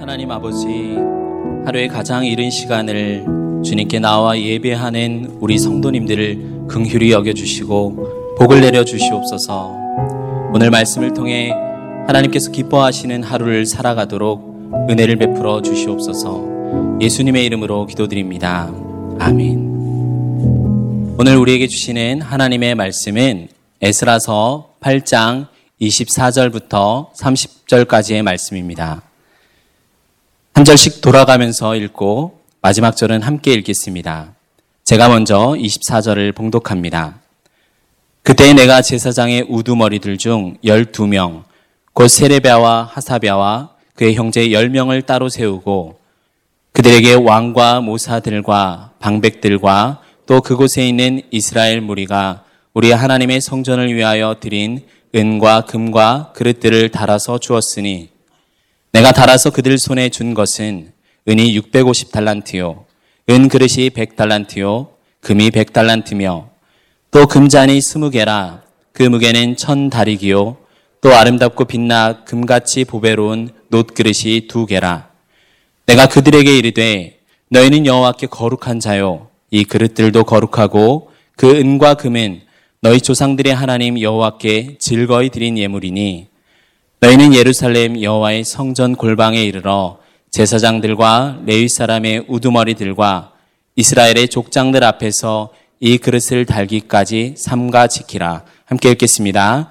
하나님 아버지, 하루의 가장 이른 시간을 주님께 나와 예배하는 우리 성도님들을 긍휼히 여겨주시고 복을 내려 주시옵소서. 오늘 말씀을 통해 하나님께서 기뻐하시는 하루를 살아가도록 은혜를 베풀어 주시옵소서. 예수님의 이름으로 기도드립니다. 아멘. 오늘 우리에게 주시는 하나님의 말씀은 에스라서 8장 24절부터 30절까지의 말씀입니다. 한 절씩 돌아가면서 읽고 마지막 절은 함께 읽겠습니다. 제가 먼저 24절을 봉독합니다. 그때 내가 제사장의 우두머리들 중 12명, 곧 세레비아와 하사비아와 그의 형제 10명을 따로 세우고 그들에게 왕과 모사들과 방백들과 또 그곳에 있는 이스라엘 무리가 우리 하나님의 성전을 위하여 드린 은과 금과 그릇들을 달아서 주었으니 내가 달아서 그들 손에 준 것은 은이 650 달란트요. 은 그릇이 100 달란트요. 금이 100 달란트며 또 금잔이 20개라. 그 무게는 천 다리기요. 또 아름답고 빛나 금같이 보배로운 놋 그릇이 두 개라. 내가 그들에게 이르되 너희는 여호와께 거룩한 자요. 이 그릇들도 거룩하고 그 은과 금은 너희 조상들의 하나님 여호와께 즐거이 드린 예물이니 너희는 예루살렘 여호와의 성전 골방에 이르러 제사장들과 레위 사람의 우두머리들과 이스라엘의 족장들 앞에서 이 그릇을 달기까지 삼가 지키라. 함께 읽겠습니다.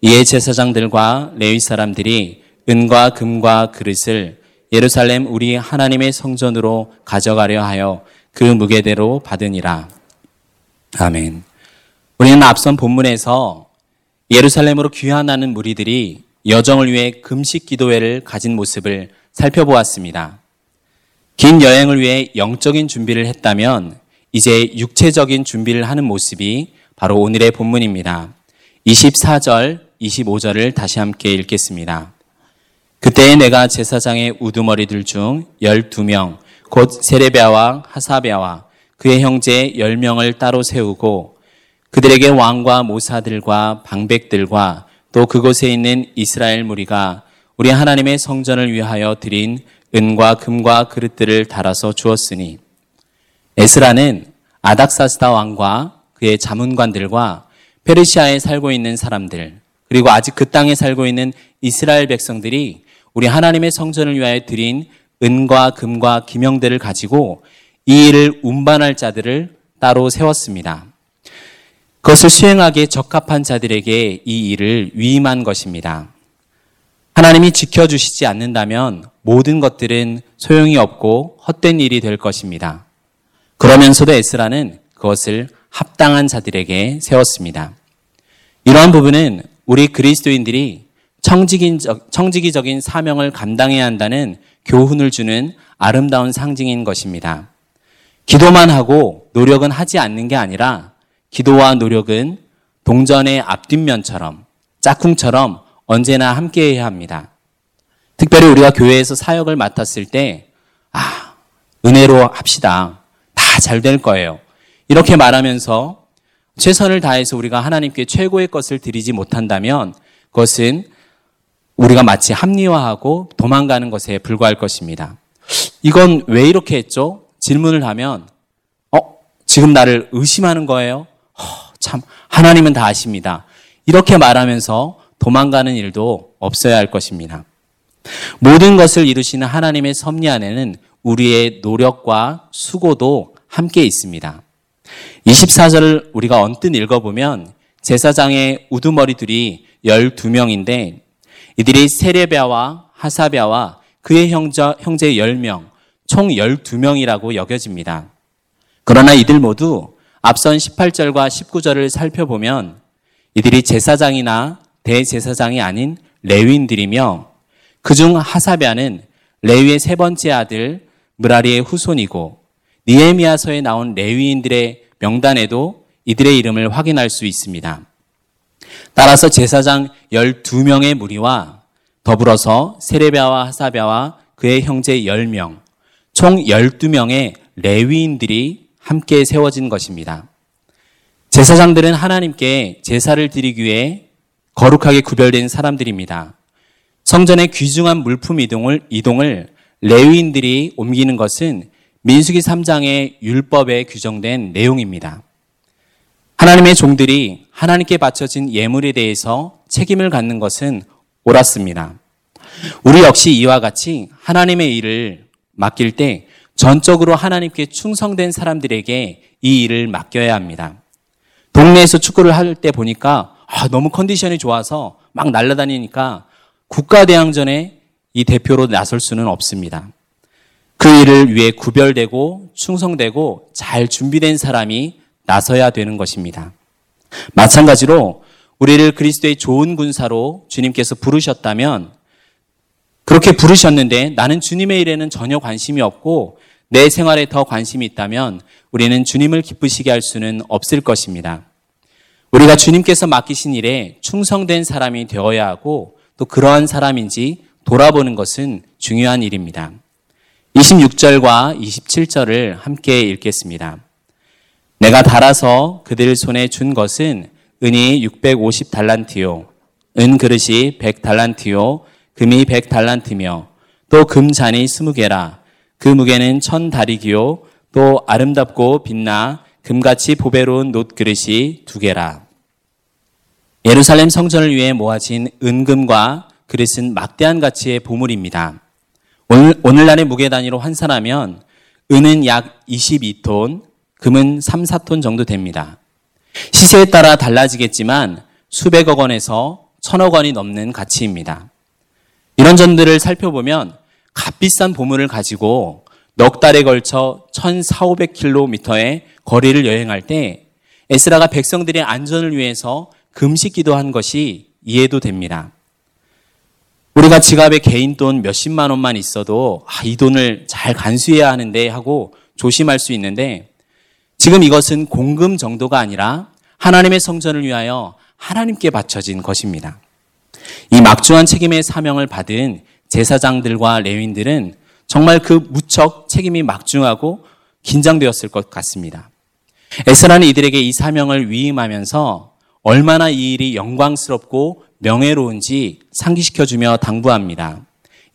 이에 제사장들과 레위 사람들이 은과 금과 그릇을 예루살렘 우리 하나님의 성전으로 가져가려 하여 그 무게대로 받으니라. 아멘. 우리는 앞선 본문에서 예루살렘으로 귀환하는 무리들이 여정을 위해 금식 기도회를 가진 모습을 살펴보았습니다. 긴 여행을 위해 영적인 준비를 했다면 이제 육체적인 준비를 하는 모습이 바로 오늘의 본문입니다. 24절, 25절을 다시 함께 읽겠습니다. 그때 내가 제사장의 우두머리들 중 12명, 곧 세레비아와 하사비아와 그의 형제 10명을 따로 세우고 그들에게 왕과 모사들과 방백들과 또 그곳에 있는 이스라엘 무리가 우리 하나님의 성전을 위하여 드린 은과 금과 그릇들을 달아서 주었으니 에스라는 아닥사스다 왕과 그의 자문관들과 페르시아에 살고 있는 사람들 그리고 아직 그 땅에 살고 있는 이스라엘 백성들이 우리 하나님의 성전을 위하여 드린 은과 금과 기명들을 가지고 이 일을 운반할 자들을 따로 세웠습니다. 그것을 수행하기에 적합한 자들에게 이 일을 위임한 것입니다. 하나님이 지켜주시지 않는다면 모든 것들은 소용이 없고 헛된 일이 될 것입니다. 그러면서도 에스라는 그것을 합당한 자들에게 세웠습니다. 이러한 부분은 우리 그리스도인들이 청지기적인 사명을 감당해야 한다는 교훈을 주는 아름다운 상징인 것입니다. 기도만 하고 노력은 하지 않는 게 아니라 기도와 노력은 동전의 앞뒷면처럼 짝꿍처럼 언제나 함께 해야 합니다. 특별히 우리가 교회에서 사역을 맡았을 때, 아, 은혜로 합시다. 다 잘 될 거예요. 이렇게 말하면서 최선을 다해서 우리가 하나님께 최고의 것을 드리지 못한다면 그것은 우리가 마치 합리화하고 도망가는 것에 불과할 것입니다. 이건 왜 이렇게 했죠? 질문을 하면, 어, 지금 나를 의심하는 거예요? 허, 참, 하나님은 다 아십니다. 이렇게 말하면서 도망가는 일도 없어야 할 것입니다. 모든 것을 이루시는 하나님의 섭리 안에는 우리의 노력과 수고도 함께 있습니다. 24절을 우리가 언뜻 읽어보면 제사장의 우두머리들이 12명인데 이들이 세레비아와 하사비아와 그의 형제, 형제 10명, 총 12명이라고 여겨집니다. 그러나 이들 모두 앞선 18절과 19절을 살펴보면 이들이 제사장이나 대제사장이 아닌 레위인들이며 그중 하사비아는 레위의 세 번째 아들 무라리의 후손이고 니에미아서에 나온 레위인들의 명단에도 이들의 이름을 확인할 수 있습니다. 따라서 제사장 12명의 무리와 더불어서 세레비아와 하사비아와 그의 형제 10명, 총 12명의 레위인들이 함께 세워진 것입니다. 제사장들은 하나님께 제사를 드리기 위해 거룩하게 구별된 사람들입니다. 성전의 귀중한 물품 이동을, 이동을 레위인들이 옮기는 것은 민수기 3장의 율법에 규정된 내용입니다. 하나님의 종들이 하나님께 바쳐진 예물에 대해서 책임을 갖는 것은 옳았습니다. 우리 역시 이와 같이 하나님의 일을 맡길 때 전적으로 하나님께 충성된 사람들에게 이 일을 맡겨야 합니다. 동네에서 축구를 할 때 보니까 아, 너무 컨디션이 좋아서 막 날아다니니까 국가대항전에 이 대표로 나설 수는 없습니다. 그 일을 위해 구별되고 충성되고 잘 준비된 사람이 나서야 되는 것입니다. 마찬가지로 우리를 그리스도의 좋은 군사로 주님께서 부르셨다면 그렇게 부르셨는데 나는 주님의 일에는 전혀 관심이 없고 내 생활에 더 관심이 있다면 우리는 주님을 기쁘시게 할 수는 없을 것입니다. 우리가 주님께서 맡기신 일에 충성된 사람이 되어야 하고 또 그러한 사람인지 돌아보는 것은 중요한 일입니다. 26절과 27절을 함께 읽겠습니다. 내가 달아서 그들 손에 준 것은 은이 650 달란티요, 은 그릇이 100 달란티요, 금이 100 달란트며 또 금잔이 20개라. 그 무게는 천 다리기요, 또 아름답고 빛나 금같이 보배로운 놋 그릇이 두 개라. 예루살렘 성전을 위해 모아진 은금과 그릇은 막대한 가치의 보물입니다. 오늘, 오늘날의 무게 단위로 환산하면 은은 약 22톤, 금은 3, 4톤 정도 됩니다. 시세에 따라 달라지겠지만 수백억 원에서 천억 원이 넘는 가치입니다. 이런 점들을 살펴보면 값비싼 보물을 가지고 넉 달에 걸쳐 1,400km의 거리를 여행할 때 에스라가 백성들의 안전을 위해서 금식 기도한 것이 이해도 됩니다. 우리가 지갑에 개인 돈 몇십만 원만 있어도 아, 이 돈을 잘 간수해야 하는데 하고 조심할 수 있는데 지금 이것은 공금 정도가 아니라 하나님의 성전을 위하여 하나님께 바쳐진 것입니다. 이 막중한 책임의 사명을 받은 제사장들과 레윈들은 정말 그 무척 책임이 막중하고 긴장되었을 것 같습니다. 에스라는 이들에게 이 사명을 위임하면서 얼마나 이 일이 영광스럽고 명예로운지 상기시켜주며 당부합니다.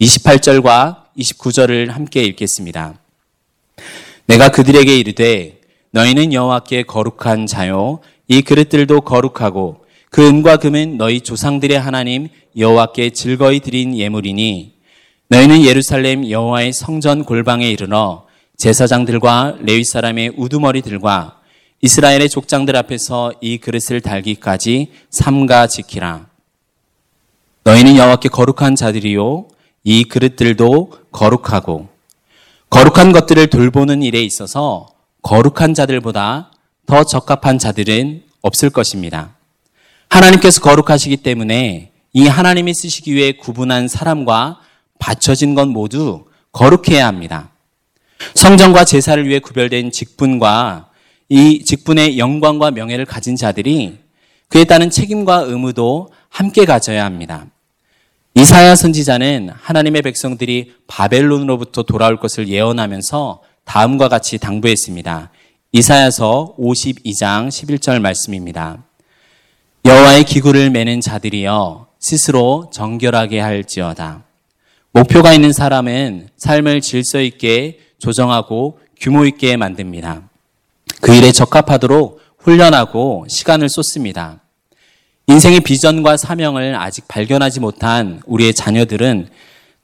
28절과 29절을 함께 읽겠습니다. 내가 그들에게 이르되 너희는 여호와께 거룩한 자요 이 그릇들도 거룩하고 그 은과 금은 너희 조상들의 하나님 여호와께 즐거이 드린 예물이니 너희는 예루살렘 여호와의 성전 골방에 이르러 제사장들과 레위 사람의 우두머리들과 이스라엘의 족장들 앞에서 이 그릇을 달기까지 삼가 지키라. 너희는 여호와께 거룩한 자들이요 이 그릇들도 거룩하고 거룩한 것들을 돌보는 일에 있어서 거룩한 자들보다 더 적합한 자들은 없을 것입니다. 하나님께서 거룩하시기 때문에 이 하나님이 쓰시기 위해 구분한 사람과 바쳐진 것 모두 거룩해야 합니다. 성전과 제사를 위해 구별된 직분과 이 직분의 영광과 명예를 가진 자들이 그에 따른 책임과 의무도 함께 가져야 합니다. 이사야 선지자는 하나님의 백성들이 바벨론으로부터 돌아올 것을 예언하면서 다음과 같이 당부했습니다. 이사야서 52장 11절 말씀입니다. 여호와의 기구를 매는 자들이여 스스로 정결하게 할지어다. 목표가 있는 사람은 삶을 질서 있게 조정하고 규모 있게 만듭니다. 그 일에 적합하도록 훈련하고 시간을 쏟습니다. 인생의 비전과 사명을 아직 발견하지 못한 우리의 자녀들은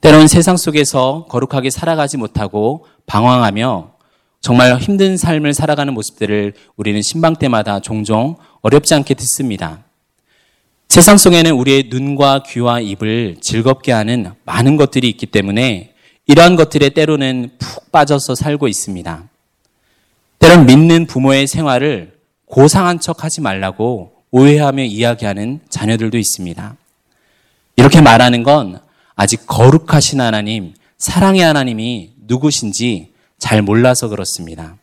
때론 세상 속에서 거룩하게 살아가지 못하고 방황하며 정말 힘든 삶을 살아가는 모습들을 우리는 신방 때마다 종종 어렵지 않게 듣습니다. 세상 속에는 우리의 눈과 귀와 입을 즐겁게 하는 많은 것들이 있기 때문에 이러한 것들에 때로는 푹 빠져서 살고 있습니다. 때론 믿는 부모의 생활을 고상한 척 하지 말라고 오해하며 이야기하는 자녀들도 있습니다. 이렇게 말하는 건 아직 거룩하신 하나님, 사랑의 하나님이 누구신지 잘 몰라서 그렇습니다.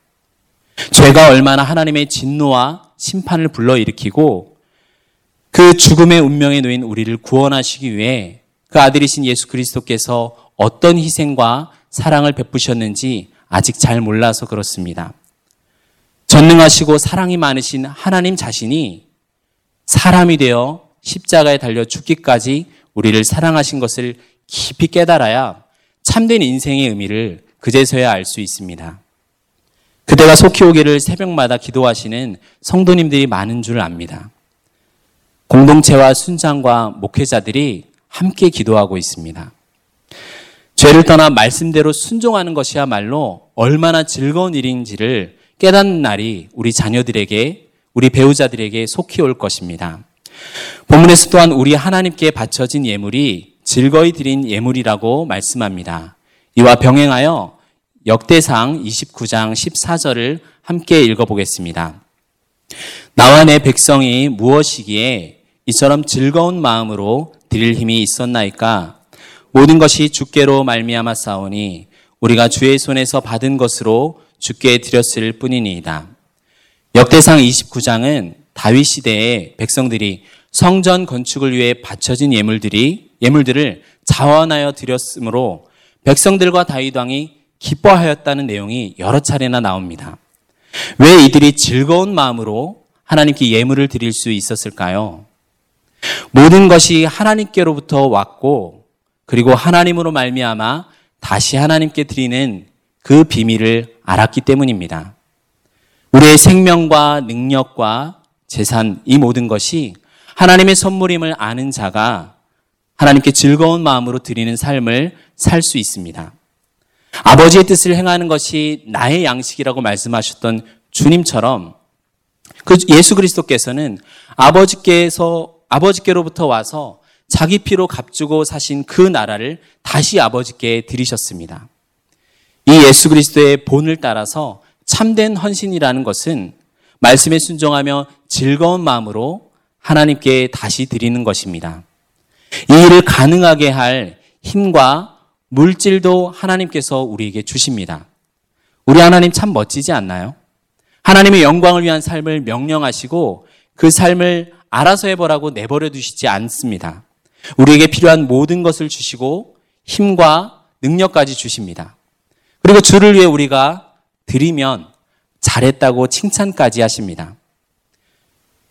죄가 얼마나 하나님의 진노와 심판을 불러일으키고 그 죽음의 운명에 놓인 우리를 구원하시기 위해 그 아들이신 예수 그리스도께서 어떤 희생과 사랑을 베푸셨는지 아직 잘 몰라서 그렇습니다. 전능하시고 사랑이 많으신 하나님 자신이 사람이 되어 십자가에 달려 죽기까지 우리를 사랑하신 것을 깊이 깨달아야 참된 인생의 의미를 그제서야 알 수 있습니다. 그대가 속히 오기를 새벽마다 기도하시는 성도님들이 많은 줄 압니다. 공동체와 순장과 목회자들이 함께 기도하고 있습니다. 죄를 떠나 말씀대로 순종하는 것이야말로 얼마나 즐거운 일인지를 깨닫는 날이 우리 자녀들에게, 우리 배우자들에게 속히 올 것입니다. 본문에서 또한 우리 하나님께 바쳐진 예물이 즐거이 드린 예물이라고 말씀합니다. 이와 병행하여 역대상 29장 14절을 함께 읽어보겠습니다. 나와 내 백성이 무엇이기에 이처럼 즐거운 마음으로 드릴 힘이 있었나이까? 모든 것이 주께로 말미암아 싸우니 우리가 주의 손에서 받은 것으로 주께 드렸을 뿐이니이다. 역대상 29장은 다윗 시대에 백성들이 성전 건축을 위해 바쳐진 예물들이 예물들을 자원하여 드렸으므로 백성들과 다윗 왕이 기뻐하였다는 내용이 여러 차례나 나옵니다. 왜 이들이 즐거운 마음으로 하나님께 예물을 드릴 수 있었을까요? 모든 것이 하나님께로부터 왔고 그리고 하나님으로 말미암아 다시 하나님께 드리는 그 비밀을 알았기 때문입니다. 우리의 생명과 능력과 재산 이 모든 것이 하나님의 선물임을 아는 자가 하나님께 즐거운 마음으로 드리는 삶을 살 수 있습니다. 아버지의 뜻을 행하는 것이 나의 양식이라고 말씀하셨던 주님처럼 그 예수 그리스도께서는 아버지께서 아버지께로부터 와서 자기 피로 값주고 사신 그 나라를 다시 아버지께 드리셨습니다. 이 예수 그리스도의 본을 따라서 참된 헌신이라는 것은 말씀에 순종하며 즐거운 마음으로 하나님께 다시 드리는 것입니다. 이 일을 가능하게 할 힘과 물질도 하나님께서 우리에게 주십니다. 우리 하나님 참 멋지지 않나요? 하나님의 영광을 위한 삶을 명령하시고 그 삶을 알아서 해보라고 내버려 두시지 않습니다. 우리에게 필요한 모든 것을 주시고 힘과 능력까지 주십니다. 그리고 주를 위해 우리가 드리면 잘했다고 칭찬까지 하십니다.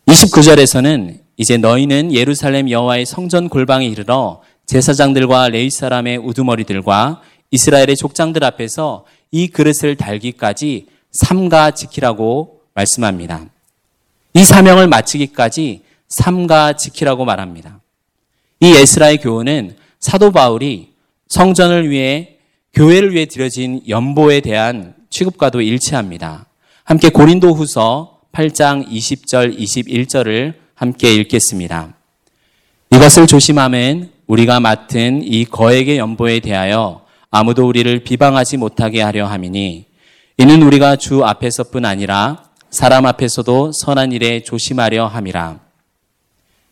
29절에서는 이제 너희는 예루살렘 여호와의 성전 골방에 이르러 제사장들과 레위 사람의 우두머리들과 이스라엘의 족장들 앞에서 이 그릇을 달기까지 삼가 지키라고 말씀합니다. 이 사명을 마치기까지 삼가 지키라고 말합니다. 이 에스라의 교훈은 사도 바울이 성전을 위해 교회를 위해 드려진 연보에 대한 취급과도 일치합니다. 함께 고린도 후서 8장 20절 21절을 함께 읽겠습니다. 이것을 조심하면 우리가 맡은 이 거액의 연보에 대하여 아무도 우리를 비방하지 못하게 하려 함이니 이는 우리가 주 앞에서뿐 아니라 사람 앞에서도 선한 일에 조심하려 함이라.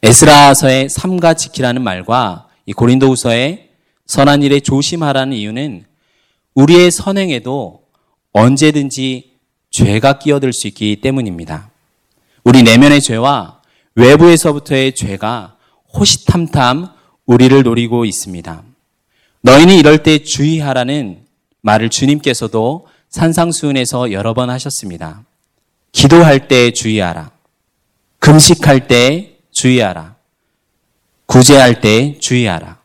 에스라서의 삼가 지키라는 말과 이 고린도후서의 선한 일에 조심하라는 이유는 우리의 선행에도 언제든지 죄가 끼어들 수 있기 때문입니다. 우리 내면의 죄와 외부에서부터의 죄가 호시탐탐 우리를 노리고 있습니다. 너희는 이럴 때 주의하라는 말을 주님께서도 산상수훈에서 여러 번 하셨습니다. 기도할 때 주의하라. 금식할 때 주의하라. 구제할 때 주의하라.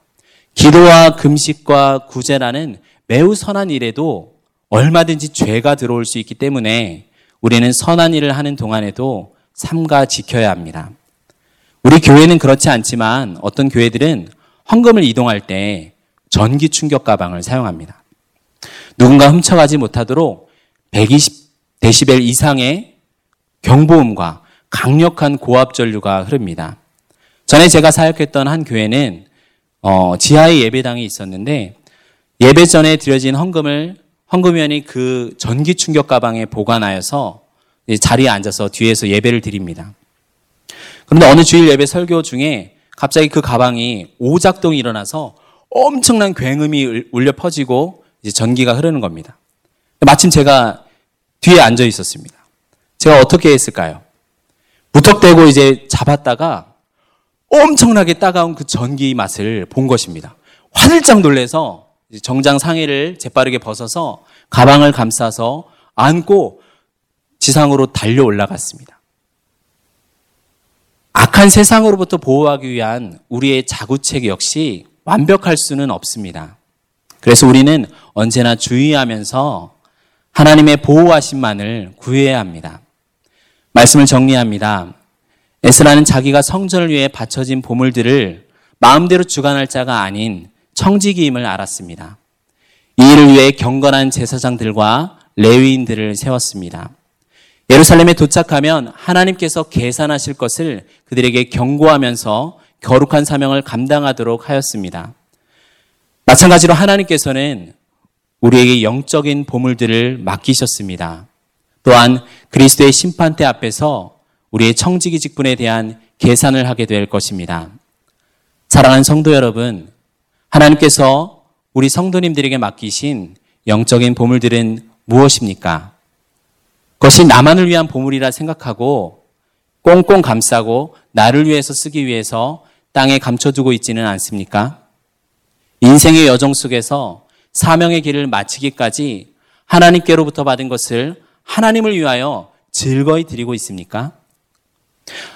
기도와 금식과 구제라는 매우 선한 일에도 얼마든지 죄가 들어올 수 있기 때문에 우리는 선한 일을 하는 동안에도 삼가 지켜야 합니다. 우리 교회는 그렇지 않지만 어떤 교회들은 헌금을 이동할 때 전기 충격 가방을 사용합니다. 누군가 훔쳐가지 못하도록 120 데시벨 이상의 경보음과 강력한 고압 전류가 흐릅니다. 전에 제가 사역했던 한 교회는 어, 지하에 예배당이 있었는데 예배 전에 드려진 헌금을 헌금위원이 그 전기 충격 가방에 보관하여서 자리에 앉아서 뒤에서 예배를 드립니다. 그런데 어느 주일 예배 설교 중에 갑자기 그 가방이 오작동이 일어나서 엄청난 굉음이 울려 퍼지고 이제 전기가 흐르는 겁니다. 마침 제가 뒤에 앉아 있었습니다. 제가 어떻게 했을까요? 무턱대고 이제 잡았다가 엄청나게 따가운 그 전기 맛을 본 것입니다. 화들짝 놀래서 정장 상의를 재빠르게 벗어서 가방을 감싸서 안고 지상으로 달려 올라갔습니다. 악한 세상으로부터 보호하기 위한 우리의 자구책 역시 완벽할 수는 없습니다. 그래서 우리는 언제나 주의하면서 하나님의 보호하심만을 구해야 합니다. 말씀을 정리합니다. 에스라는 자기가 성전을 위해 바쳐진 보물들을 마음대로 주관할 자가 아닌 청지기임을 알았습니다. 이 일을 위해 경건한 제사장들과 레위인들을 세웠습니다. 예루살렘에 도착하면 하나님께서 계산하실 것을 그들에게 경고하면서 거룩한 사명을 감당하도록 하였습니다. 마찬가지로 하나님께서는 우리에게 영적인 보물들을 맡기셨습니다. 또한 그리스도의 심판대 앞에서 우리의 청지기 직분에 대한 계산을 하게 될 것입니다. 사랑하는 성도 여러분, 하나님께서 우리 성도님들에게 맡기신 영적인 보물들은 무엇입니까? 그것이 나만을 위한 보물이라 생각하고 꽁꽁 감싸고 나를 위해서 쓰기 위해서 땅에 감춰두고 있지는 않습니까? 인생의 여정 속에서 사명의 길을 마치기까지 하나님께로부터 받은 것을 하나님을 위하여 즐거이 드리고 있습니까?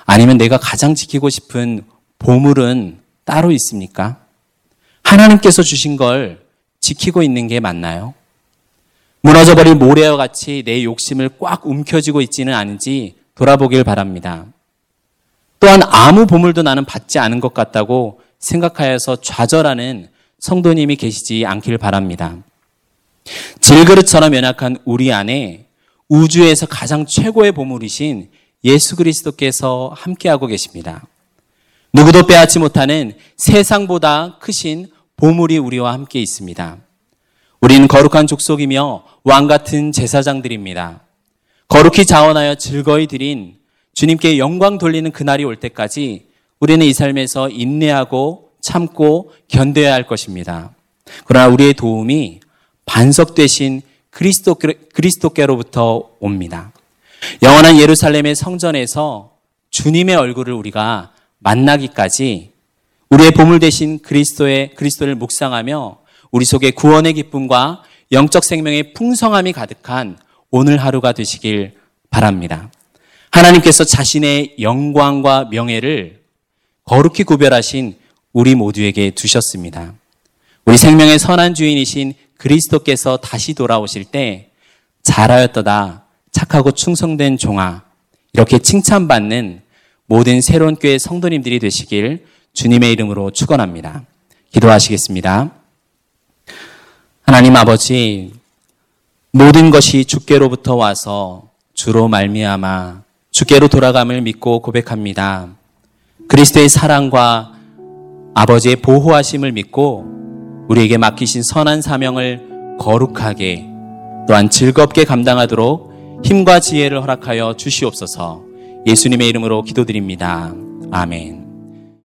아니면 내가 가장 지키고 싶은 보물은 따로 있습니까? 하나님께서 주신 걸 지키고 있는 게 맞나요? 무너져버린 모래와 같이 내 욕심을 꽉 움켜쥐고 있지는 않은지 돌아보길 바랍니다. 또한 아무 보물도 나는 받지 않은 것 같다고 생각하여서 좌절하는 성도님이 계시지 않길 바랍니다. 질그릇처럼 연약한 우리 안에 우주에서 가장 최고의 보물이신 예수 그리스도께서 함께하고 계십니다. 누구도 빼앗지 못하는 세상보다 크신 보물이 우리와 함께 있습니다. 우리는 거룩한 족속이며 왕 같은 제사장들입니다. 거룩히 자원하여 즐거이 드린 주님께 영광 돌리는 그날이 올 때까지 우리는 이 삶에서 인내하고 참고 견뎌야 할 것입니다. 그러나 우리의 도움이 반석 되신 그리스도, 그리스도께로부터 옵니다. 영원한 예루살렘의 성전에서 주님의 얼굴을 우리가 만나기까지 우리의 보물 대신 그리스도의 그리스도를 묵상하며 우리 속에 구원의 기쁨과 영적 생명의 풍성함이 가득한 오늘 하루가 되시길 바랍니다. 하나님께서 자신의 영광과 명예를 거룩히 구별하신 우리 모두에게 두셨습니다. 우리 생명의 선한 주인이신 그리스도께서 다시 돌아오실 때 잘하였도다 착하고 충성된 종아 이렇게 칭찬받는 모든 새로운 교회 성도님들이 되시길 주님의 이름으로 축원합니다. 기도하시겠습니다. 하나님 아버지 모든 것이 주께로부터 와서 주로 말미암아 주께로 돌아감을 믿고 고백합니다. 그리스도의 사랑과 아버지의 보호하심을 믿고 우리에게 맡기신 선한 사명을 거룩하게 또한 즐겁게 감당하도록 힘과 지혜를 허락하여 주시옵소서 예수님의 이름으로 기도드립니다. 아멘.